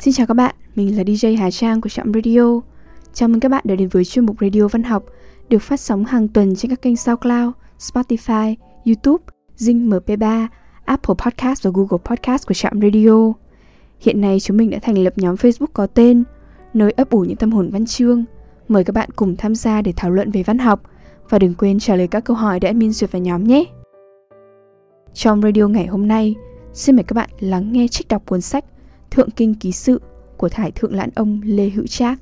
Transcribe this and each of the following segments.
Xin chào các bạn, mình là DJ Hà Trang của Trạm Radio. Chào mừng các bạn đã đến với chuyên mục Radio Văn học được phát sóng hàng tuần trên các kênh SoundCloud, Spotify, YouTube, Zing MP3, Apple Podcast và Google Podcast của Trạm Radio. Hiện nay chúng mình đã thành lập nhóm Facebook có tên nơi ấp ủ những tâm hồn văn chương. Mời các bạn cùng tham gia để thảo luận về văn học và đừng quên trả lời các câu hỏi đã admin duyệt vào nhóm nhé. Trong radio ngày hôm nay, xin mời các bạn lắng nghe trích đọc cuốn sách Thượng Kinh Ký Sự của Thải Thượng Lãn Ông Lê Hữu Trác.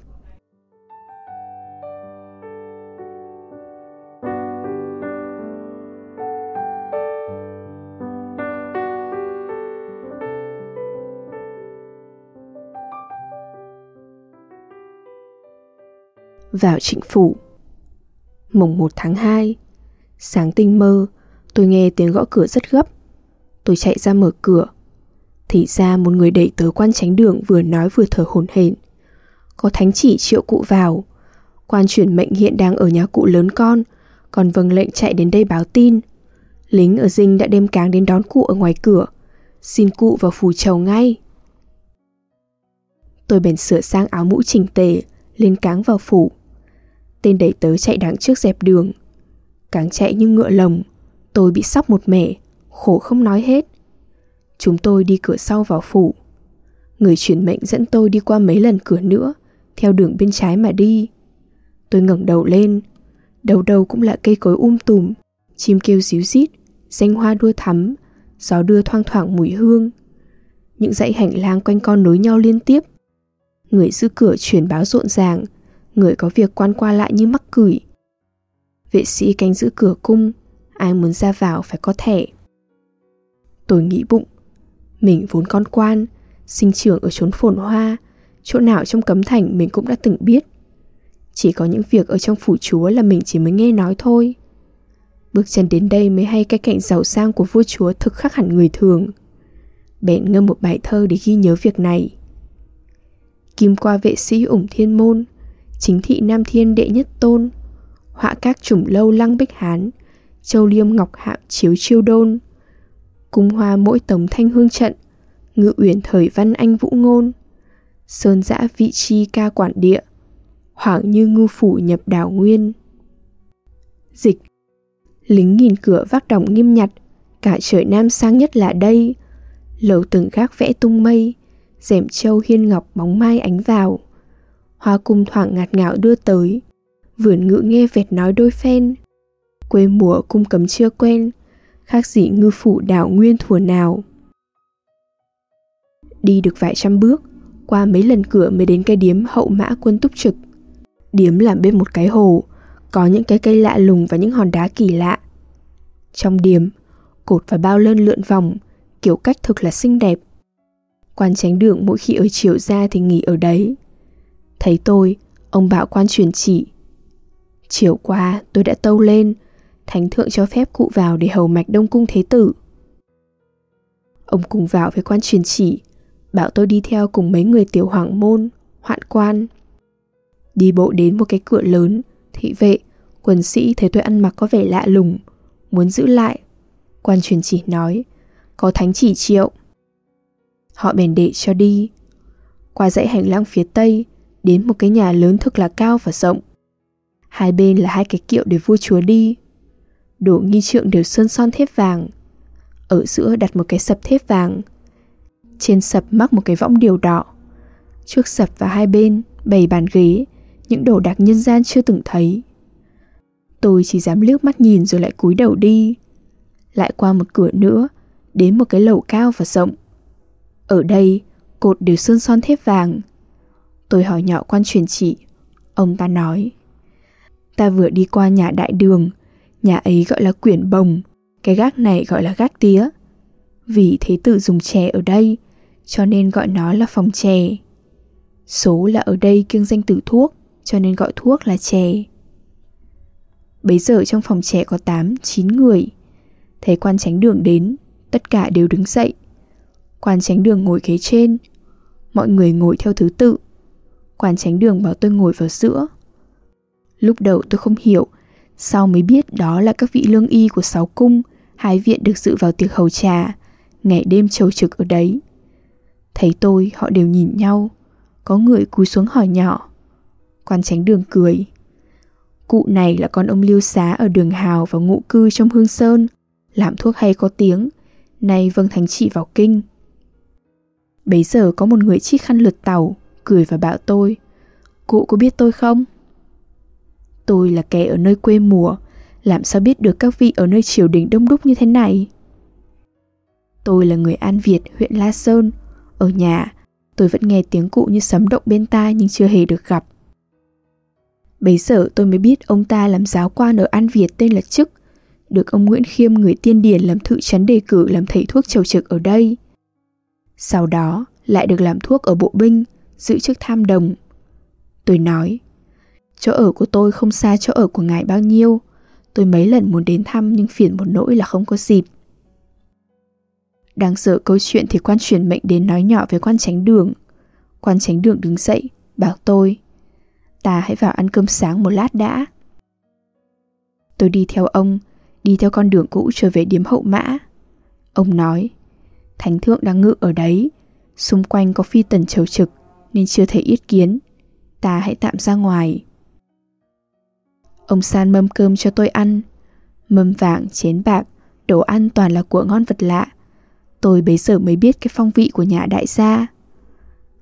Vào trịnh phủ, Mùng 1 tháng 2 Sáng tinh mơ, Tôi nghe tiếng gõ cửa rất gấp Tôi chạy ra mở cửa thì ra một người đẩy tớ quan tránh đường vừa nói vừa thở hổn hển. Có thánh chỉ triệu cụ vào. Quan chuyển mệnh hiện đang ở nhà cụ lớn con, còn vâng lệnh chạy đến đây báo tin. Lính ở dinh đã đem cáng đến đón cụ ở ngoài cửa. Xin cụ vào phủ chầu ngay. Tôi bèn sửa sang áo mũ chỉnh tề, lên cáng vào phủ. Tên đẩy tớ chạy đằng trước dẹp đường. Cáng chạy như ngựa lồng, tôi bị sóc một mẻ, khổ không nói hết. Chúng tôi đi cửa sau vào phủ. Người chuyển mệnh dẫn tôi đi qua mấy lần cửa nữa, theo đường bên trái mà đi. Tôi ngẩng đầu lên, đầu đầu cũng là cây cối um tùm, chim kêu xíu rít, danh hoa đua thắm, gió đưa thoang thoảng mùi hương. Những dãy hành lang quanh con nối nhau liên tiếp. Người giữ cửa truyền báo rộn ràng, người có việc quan qua lại như mắc cửi. Vệ sĩ canh giữ cửa cung, ai muốn ra vào phải có thẻ. Tôi nghĩ bụng, mình vốn con quan, sinh trưởng ở chốn phồn hoa, chỗ nào trong cấm thành mình cũng đã từng biết. Chỉ có những việc ở trong phủ chúa là mình chỉ mới nghe nói thôi. Bước chân đến đây mới hay cái cảnh giàu sang của vua chúa thực khác hẳn người thường. Bèn ngâm một bài thơ để ghi nhớ việc này. Kim qua vệ sĩ ủng thiên môn, chính thị nam thiên đệ nhất tôn, họa các chủng lâu lăng bích hán, châu liêm ngọc hạm chiếu chiêu đôn, cung hoa mỗi tổng thanh hương trận, ngự uyển thời văn anh vũ ngôn, sơn giã vị chi ca quản địa, hoảng như ngư phủ nhập đảo nguyên. Dịch. Lính nghìn cửa vác đồng nghiêm nhặt, cả trời nam sang nhất là đây. Lầu từng gác vẽ tung mây, rèm châu hiên ngọc bóng mai ánh vào. Hoa cung thoảng ngạt ngạo đưa tới, vườn ngự nghe vẹt nói đôi phen. Quê mùa cung cấm chưa quen khác gì ngư phủ đảo nguyên thùa nào. Đi được vài trăm bước, qua mấy lần cửa mới đến cái điếm hậu mã quân túc trực. Điếm làm bên một cái hồ, có những cái cây lạ lùng và những hòn đá kỳ lạ. Trong điếm, cột và bao lơn lượn vòng, kiểu cách thực là xinh đẹp. Quan tránh đường mỗi khi ở chiều ra thì nghỉ ở đấy. Thấy tôi, ông bảo quan truyền chỉ. Chiều qua tôi đã tâu lên, thánh thượng cho phép cụ vào để hầu mạch đông cung thế tử. Ông cùng vào với quan truyền chỉ, bảo tôi đi theo cùng mấy người tiểu hoàng môn, hoạn quan. Đi bộ đến một cái cửa lớn, thị vệ, quân sĩ thấy tôi ăn mặc có vẻ lạ lùng, muốn giữ lại. Quan truyền chỉ nói, có thánh chỉ triệu. Họ bèn đệ cho đi. Qua dãy hành lang phía tây, đến một cái nhà lớn thực là cao và rộng. Hai bên là hai cái kiệu để vua chúa đi đồ nghi trượng đều sơn son thép vàng. Ở giữa đặt một cái sập thép vàng. Trên sập mắc một cái võng điều đỏ. Trước sập và hai bên bày bàn ghế, những đồ đạc nhân gian chưa từng thấy. Tôi chỉ dám lướt mắt nhìn rồi lại cúi đầu đi. Lại qua một cửa nữa, đến một cái lầu cao và rộng. Ở đây, cột đều sơn son thép vàng. Tôi hỏi nhỏ quan truyền chỉ, ông ta nói. Ta vừa đi qua nhà đại đường, Nhà ấy gọi là quyển bồng, cái gác này gọi là gác tía. Vì thế tử dùng chè ở đây, cho nên gọi nó là phòng chè. Số là ở đây kiêng danh từ thuốc, cho nên gọi thuốc là chè. Bấy giờ trong phòng chè có 8, 9 người. Thấy quan tránh đường đến, tất cả đều đứng dậy. Quan tránh đường ngồi ghế trên, mọi người ngồi theo thứ tự. Quan tránh đường bảo tôi ngồi vào giữa. Lúc đầu tôi không hiểu sau mới biết đó là các vị lương y của sáu cung, hai viện được dự vào tiệc hầu trà, ngày đêm trầu trực ở đấy. Thấy tôi họ đều nhìn nhau. Có người cúi xuống hỏi nhỏ. Quan tránh đường cười. Cụ này là con ông liêu xá ở đường Hào và ngụ cư trong Hương Sơn. Làm thuốc hay có tiếng. Nay vâng thánh trị vào kinh. Bấy giờ có một người chiếc khăn lượt tàu Cười và bảo tôi Cụ có biết tôi không? Tôi là kẻ ở nơi quê mùa. Làm sao biết được các vị ở nơi triều đình đông đúc như thế này? Tôi là người An Việt, huyện La Sơn. Ở nhà, tôi vẫn nghe tiếng cụ như sấm động bên tai nhưng chưa hề được gặp. Bấy giờ tôi mới biết ông ta làm giáo quan ở An Việt tên là Chức. Được ông Nguyễn Khiêm người tiên điển làm thự chấn đề cử làm thầy thuốc trầu trực ở đây. Sau đó lại được làm thuốc ở bộ binh, giữ chức tham đồng. Tôi nói Chỗ ở của tôi không xa chỗ ở của ngài bao nhiêu. Tôi mấy lần muốn đến thăm nhưng phiền một nỗi là không có dịp. Đang sợ câu chuyện thì quan truyền mệnh đến nói nhỏ với quan tránh đường. Quan tránh đường đứng dậy, bảo tôi Ta hãy vào ăn cơm sáng một lát đã. Tôi đi theo ông Đi theo con đường cũ trở về điếm hậu mã. Ông nói Thánh thượng đang ngự ở đấy Xung quanh có phi tần chầu trực Nên chưa thể yết kiến. Ta hãy tạm ra ngoài. Ông san mâm cơm cho tôi ăn Mâm vàng, chén bạc Đồ ăn toàn là của ngon vật lạ Tôi bấy giờ mới biết cái phong vị của nhà đại gia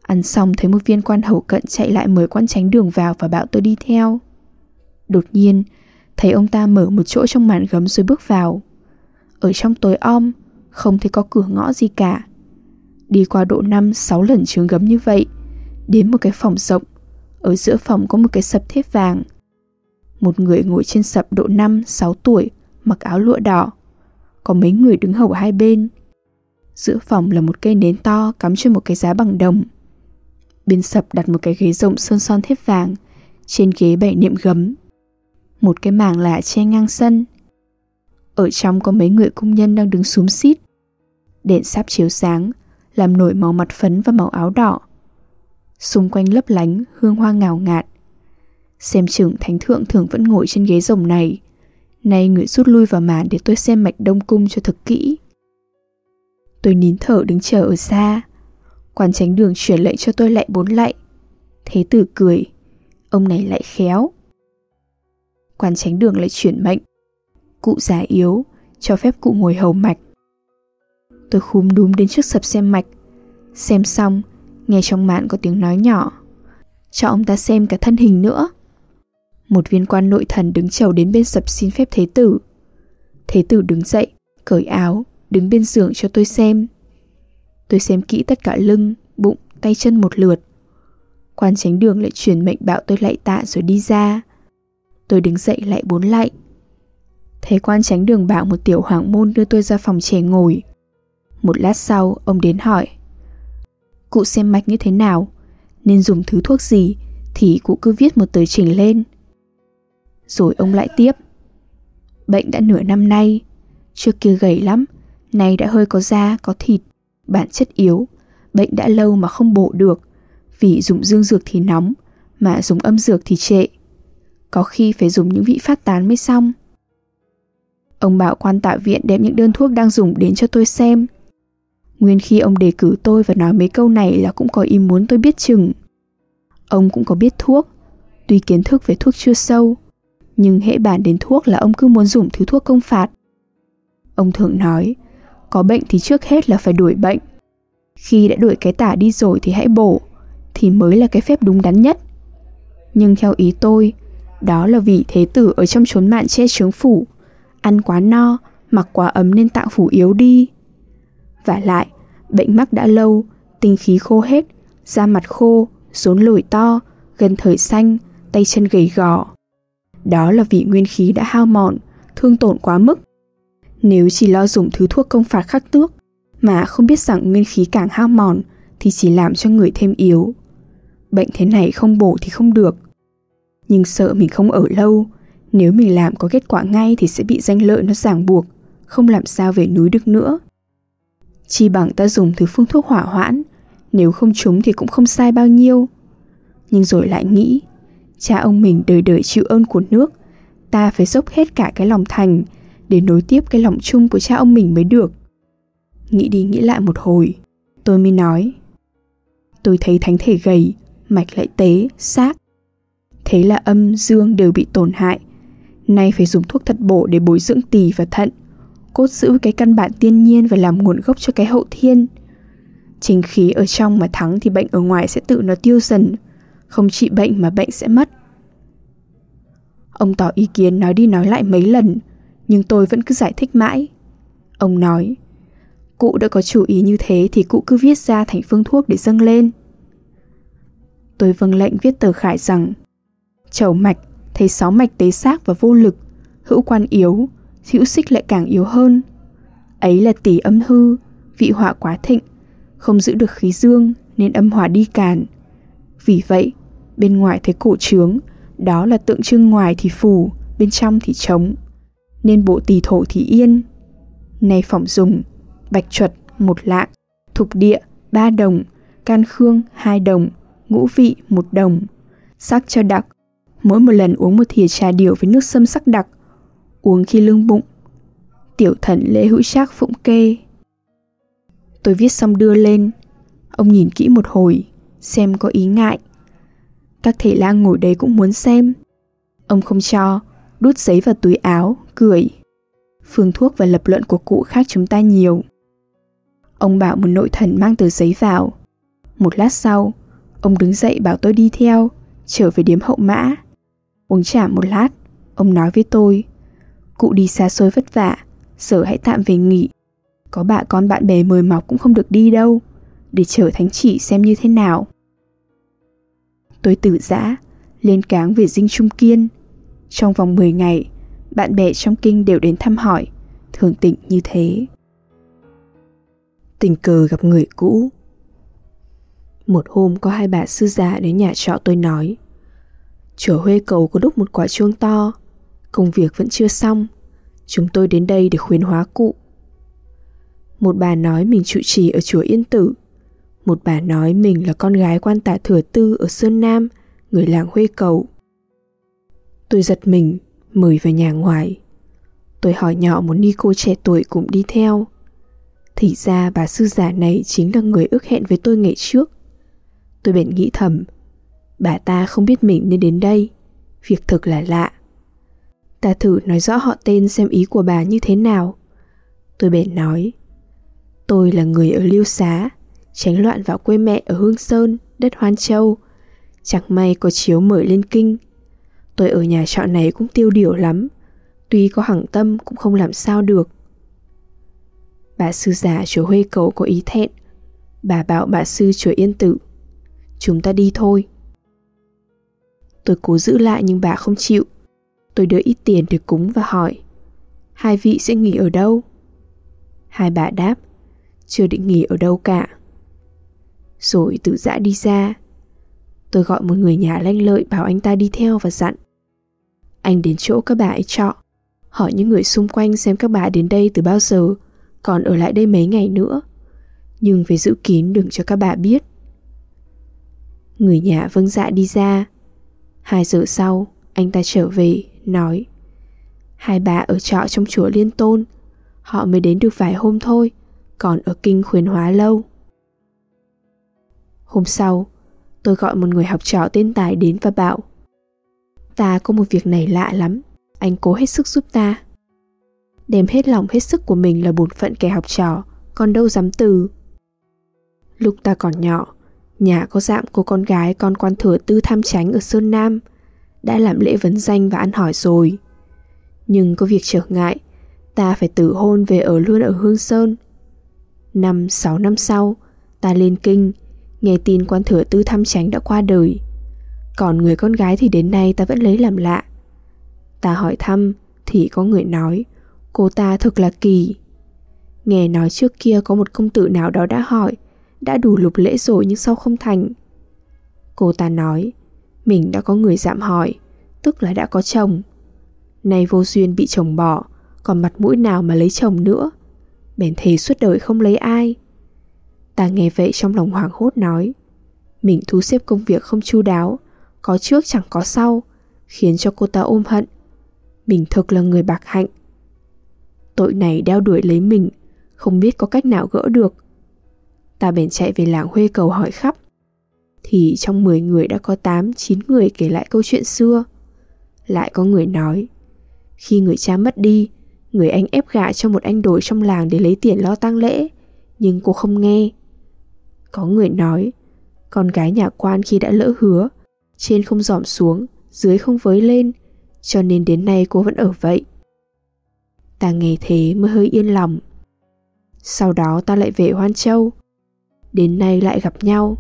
Ăn xong thấy một viên quan hầu cận chạy lại mời quan tránh đường vào và bảo tôi đi theo. Đột nhiên, thấy ông ta mở một chỗ trong màn gấm rồi bước vào. Ở trong tối om, không thấy có cửa ngõ gì cả. Đi qua độ 5-6 lần trường gấm như vậy, đến một cái phòng rộng. Ở giữa phòng có một cái sập thép vàng. Một người ngồi trên sập độ 5-6 tuổi, mặc áo lụa đỏ. Có mấy người đứng hầu hai bên. Giữa phòng là một cây nến to cắm trên một cái giá bằng đồng. Bên sập đặt một cái ghế rộng sơn son thép vàng Trên ghế bày niệm gấm Một cái mảng lạ che ngang sân Ở trong có mấy người công nhân đang đứng xúm xít Đèn sáp chiếu sáng Làm nổi màu mặt phấn và màu áo đỏ Xung quanh lấp lánh hương hoa ngào ngạt Xem chừng thánh thượng thường vẫn ngồi trên ghế rồng này. Nay người rút lui vào màn để tôi xem mạch đông cung cho thật kỹ. Tôi nín thở đứng chờ ở xa. Quan tránh đường chuyển lệnh cho tôi lại bốn lạy Thế tử cười. Ông này lại khéo. Quan tránh đường lại chuyển mệnh. Cụ già yếu, Cho phép cụ ngồi hầu mạch. Tôi khúm đúm đến trước sập xem mạch. Xem xong, Nghe trong mạn có tiếng nói nhỏ. Cho ông ta xem cả thân hình nữa. Một viên quan nội thần đứng chầu đến bên sập xin phép thế tử Thế tử đứng dậy Cởi áo Đứng bên giường cho tôi xem Tôi xem kỹ tất cả lưng, bụng, tay chân một lượt. Quan tránh đường lại chuyển mệnh bảo tôi lạy tạ rồi đi ra. Tôi đứng dậy lại bốn lạy. Thấy quan tránh đường bảo một tiểu hoàng môn đưa tôi ra phòng trẻ ngồi. Một lát sau, ông đến hỏi. Cụ xem mạch như thế nào? Nên dùng thứ thuốc gì? Thì cụ cứ viết một tờ trình lên. Rồi ông lại tiếp. Bệnh đã nửa năm nay. Trước kia gầy lắm, nay đã hơi có da, có thịt. Bản chất yếu, bệnh đã lâu mà không bổ được, vì dùng dương dược thì nóng, mà dùng âm dược thì trệ. Có khi phải dùng những vị phát tán mới xong. Ông bảo quan tạ viện đem những đơn thuốc đang dùng đến cho tôi xem. Nguyên khi ông đề cử tôi và nói mấy câu này là cũng có ý muốn tôi biết chừng. Ông cũng có biết thuốc, tuy kiến thức về thuốc chưa sâu, nhưng hệ bản đến thuốc là ông cứ muốn dùng thứ thuốc công phạt. Ông thường nói, có bệnh thì trước hết là phải đuổi bệnh. Khi đã đuổi cái tả đi rồi thì hãy bổ, thì mới là cái phép đúng đắn nhất. Nhưng theo ý tôi, đó là vì thế tử ở trong chốn mạn che trướng phủ, ăn quá no, mặc quá ấm nên tạo phủ yếu đi. Và lại, bệnh mắc đã lâu, tinh khí khô hết, da mặt khô, rốn lồi to, gần thời xanh, tay chân gầy gò. Đó là vì nguyên khí đã hao mòn, thương tổn quá mức nếu chỉ lo dùng thứ thuốc công phạt khắc tước mà không biết rằng nguyên khí càng hao mòn thì chỉ làm cho người thêm yếu. Bệnh thế này không bổ thì không được. Nhưng sợ mình không ở lâu, nếu mình làm có kết quả ngay thì sẽ bị danh lợi nó ràng buộc, không làm sao về núi được nữa. Chỉ bằng ta dùng thứ phương thuốc hỏa hoãn, nếu không trúng thì cũng không sai bao nhiêu. Nhưng rồi lại nghĩ, cha ông mình đời đời chịu ơn của nước, ta phải dốc hết cả cái lòng thành để nối tiếp cái lòng chung của cha ông mình mới được. Nghĩ đi nghĩ lại một hồi, tôi mới nói, Tôi thấy thánh thể gầy, mạch lại tế, xác. Thế là âm, dương đều bị tổn hại. Nay phải dùng thuốc thật bổ để bồi dưỡng tỳ và thận. Cốt giữ cái căn bản tiên nhiên và làm nguồn gốc cho cái hậu thiên. Chính khí ở trong mà thắng thì bệnh ở ngoài sẽ tự nó tiêu dần. Không trị bệnh mà bệnh sẽ mất. Ông tỏ ý kiến nói đi nói lại mấy lần, nhưng tôi vẫn cứ giải thích mãi. Ông nói, cụ đã có chủ ý như thế thì cụ cứ viết ra thành phương thuốc để dâng lên. Tôi vâng lệnh viết tờ khải rằng, chầu mạch, thấy sáu mạch tế xác và vô lực, hữu quan yếu, hữu xích lại càng yếu hơn. Ấy là tỷ âm hư, vị họa quá thịnh, không giữ được khí dương nên âm hỏa đi càn. Vì vậy, bên ngoài thấy cổ trướng, đó là tượng trưng ngoài thì phù, bên trong thì trống. Nên bộ tỳ thổ thì yên. Nay phỏng dùng, bạch chuột một lạng, thục địa ba đồng, can khương hai đồng, ngũ vị một đồng. Sắc cho đặc, mỗi một lần uống một thìa trà điều với nước sâm sắc đặc, uống khi lưng bụng. Tiểu thần lễ hữu trác phụng kê. Tôi viết xong đưa lên, ông nhìn kỹ một hồi, xem có ý ngại các thầy lang ngồi đấy cũng muốn xem. Ông không cho, đút giấy vào túi áo, cười. Phương thuốc và lập luận của cụ khác chúng ta nhiều. Ông bảo một nội thần mang tờ giấy vào. Một lát sau, ông đứng dậy bảo tôi đi theo, trở về điếm hậu mã. Uống trà một lát, ông nói với tôi. Cụ đi xa xôi vất vả, sở hãy tạm về nghỉ. Có bà con bạn bè mời mọc cũng không được đi đâu, để chờ thánh chỉ xem như thế nào. Tôi tự giã, lên cáng về dinh trung kiên. Trong vòng 10 ngày, bạn bè trong kinh đều đến thăm hỏi, thường tịnh như thế. Tình cờ gặp người cũ Một hôm có hai bà sư già đến nhà trọ tôi nói Chùa Huê Cầu có đúc một quả chuông to Công việc vẫn chưa xong Chúng tôi đến đây để khuyến hóa cụ Một bà nói mình trụ trì ở chùa Yên Tử một bà nói mình là con gái quan tạ thừa tư ở Sơn Nam, người làng Huê Cầu. Tôi giật mình, mời về nhà ngoài. Tôi hỏi nhỏ một ni cô trẻ tuổi cũng đi theo. Thì ra bà sư giả này chính là người ước hẹn với tôi ngày trước. Tôi bèn nghĩ thầm, bà ta không biết mình nên đến đây, việc thực là lạ. Ta thử nói rõ họ tên xem ý của bà như thế nào. Tôi bèn nói, tôi là người ở Liêu Xá, tránh loạn vào quê mẹ ở Hương Sơn, đất Hoan Châu. Chẳng may có chiếu mời lên kinh. Tôi ở nhà trọ này cũng tiêu điều lắm, tuy có hẳng tâm cũng không làm sao được. Bà sư già chùa Huê Cầu có ý thẹn, bà bảo bà sư chùa Yên Tử. Chúng ta đi thôi. Tôi cố giữ lại nhưng bà không chịu. Tôi đưa ít tiền để cúng và hỏi Hai vị sẽ nghỉ ở đâu? Hai bà đáp Chưa định nghỉ ở đâu cả rồi tự dã đi ra. Tôi gọi một người nhà lanh lợi bảo anh ta đi theo và dặn. Anh đến chỗ các bà ấy trọ, hỏi những người xung quanh xem các bà đến đây từ bao giờ, còn ở lại đây mấy ngày nữa. Nhưng phải giữ kín đừng cho các bà biết. Người nhà vâng dạ đi ra. Hai giờ sau, anh ta trở về, nói Hai bà ở trọ trong chùa Liên Tôn, họ mới đến được vài hôm thôi, còn ở kinh khuyến hóa lâu. Hôm sau, tôi gọi một người học trò tên Tài đến và bảo Ta có một việc này lạ lắm, anh cố hết sức giúp ta. Đem hết lòng hết sức của mình là bổn phận kẻ học trò, còn đâu dám từ. Lúc ta còn nhỏ, nhà có dạm của con gái con quan thừa tư tham tránh ở Sơn Nam, đã làm lễ vấn danh và ăn hỏi rồi. Nhưng có việc trở ngại, ta phải tử hôn về ở luôn ở Hương Sơn. Năm sáu năm sau, ta lên kinh, nghe tin quan thừa tư thăm tránh đã qua đời. Còn người con gái thì đến nay ta vẫn lấy làm lạ. Ta hỏi thăm, thì có người nói, cô ta thực là kỳ. Nghe nói trước kia có một công tử nào đó đã hỏi, đã đủ lục lễ rồi nhưng sau không thành. Cô ta nói, mình đã có người dạm hỏi, tức là đã có chồng. Nay vô duyên bị chồng bỏ, còn mặt mũi nào mà lấy chồng nữa. Bèn thề suốt đời không lấy ai. Ta nghe vậy trong lòng hoảng hốt nói Mình thu xếp công việc không chu đáo Có trước chẳng có sau Khiến cho cô ta ôm hận Mình thực là người bạc hạnh Tội này đeo đuổi lấy mình Không biết có cách nào gỡ được Ta bèn chạy về làng Huê cầu hỏi khắp thì trong 10 người đã có 8, 9 người kể lại câu chuyện xưa. Lại có người nói, khi người cha mất đi, người anh ép gả cho một anh đổi trong làng để lấy tiền lo tang lễ, nhưng cô không nghe. Có người nói, con gái nhà quan khi đã lỡ hứa, trên không dòm xuống, dưới không với lên, cho nên đến nay cô vẫn ở vậy. Ta nghe thế mới hơi yên lòng. Sau đó ta lại về Hoan Châu. Đến nay lại gặp nhau.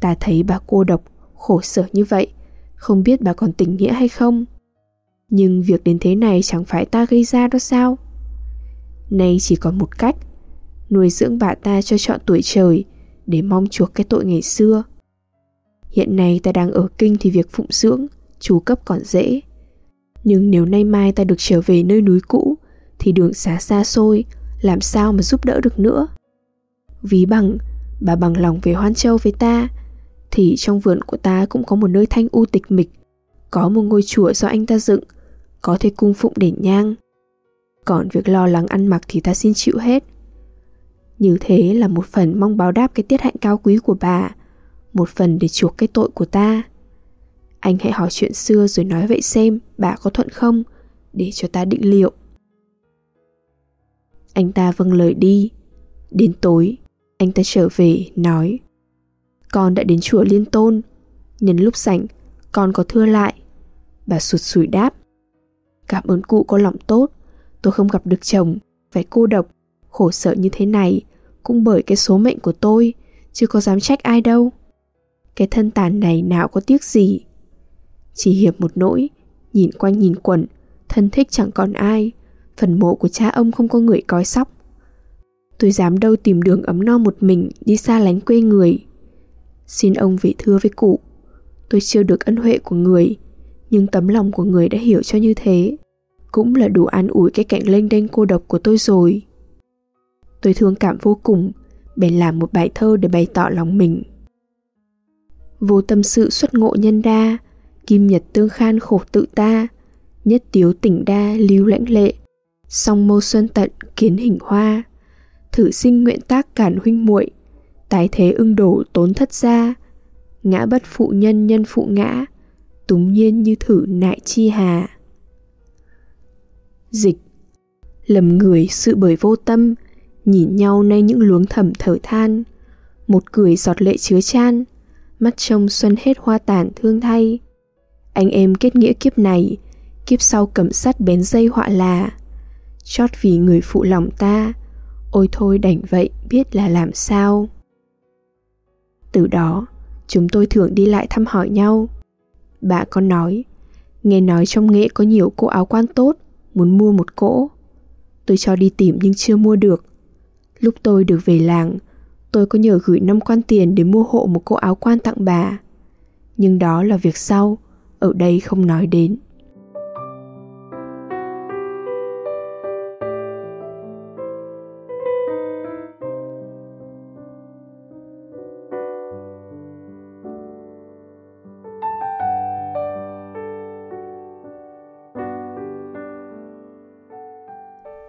Ta thấy bà cô độc, khổ sở như vậy, không biết bà còn tình nghĩa hay không. Nhưng việc đến thế này chẳng phải ta gây ra đó sao? Nay chỉ còn một cách, nuôi dưỡng bà ta cho chọn tuổi trời để mong chuộc cái tội ngày xưa. Hiện nay ta đang ở kinh thì việc phụng dưỡng, chú cấp còn dễ. Nhưng nếu nay mai ta được trở về nơi núi cũ thì đường xá xa xôi, làm sao mà giúp đỡ được nữa. Ví bằng, bà bằng lòng về Hoan Châu với ta, thì trong vườn của ta cũng có một nơi thanh u tịch mịch, có một ngôi chùa do anh ta dựng, có thể cung phụng để nhang. Còn việc lo lắng ăn mặc thì ta xin chịu hết. Như thế là một phần mong báo đáp cái tiết hạnh cao quý của bà, một phần để chuộc cái tội của ta. Anh hãy hỏi chuyện xưa rồi nói vậy xem bà có thuận không, để cho ta định liệu. Anh ta vâng lời đi. Đến tối, anh ta trở về, nói Con đã đến chùa Liên Tôn. Nhân lúc rảnh, con có thưa lại. Bà sụt sùi đáp Cảm ơn cụ có lòng tốt. Tôi không gặp được chồng, phải cô độc, khổ sở như thế này, cũng bởi cái số mệnh của tôi, chứ có dám trách ai đâu. Cái thân tàn này nào có tiếc gì. Chỉ hiệp một nỗi, nhìn quanh nhìn quẩn, thân thích chẳng còn ai, phần mộ của cha ông không có người coi sóc. Tôi dám đâu tìm đường ấm no một mình đi xa lánh quê người. Xin ông về thưa với cụ, tôi chưa được ân huệ của người, nhưng tấm lòng của người đã hiểu cho như thế. Cũng là đủ an ủi cái cạnh lênh đênh cô độc của tôi rồi. Tôi thương cảm vô cùng, bèn làm một bài thơ để bày tỏ lòng mình. Vô tâm sự xuất ngộ nhân đa, kim nhật tương khan khổ tự ta, nhất tiếu tỉnh đa lưu lãnh lệ, song mâu xuân tận kiến hình hoa thử sinh nguyện tác cản huynh muội tái thế ưng đổ tốn thất gia ngã bất phụ nhân nhân phụ ngã túng nhiên như thử nại chi hà. Dịch. Lầm người sự bởi vô tâm nhìn nhau nay những luống thầm thở than. Một cười giọt lệ chứa chan, mắt trông xuân hết hoa tàn thương thay. Anh em kết nghĩa kiếp này, kiếp sau cầm sắt bén dây họa là. Chót vì người phụ lòng ta, ôi thôi đành vậy biết là làm sao. Từ đó, chúng tôi thường đi lại thăm hỏi nhau. Bà con nói, nghe nói trong nghệ có nhiều cô áo quan tốt, muốn mua một cỗ. Tôi cho đi tìm nhưng chưa mua được lúc tôi được về làng tôi có nhờ gửi năm quan tiền để mua hộ một cô áo quan tặng bà. Nhưng đó là việc sau ở đây không nói đến.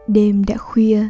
Đêm đã khuya,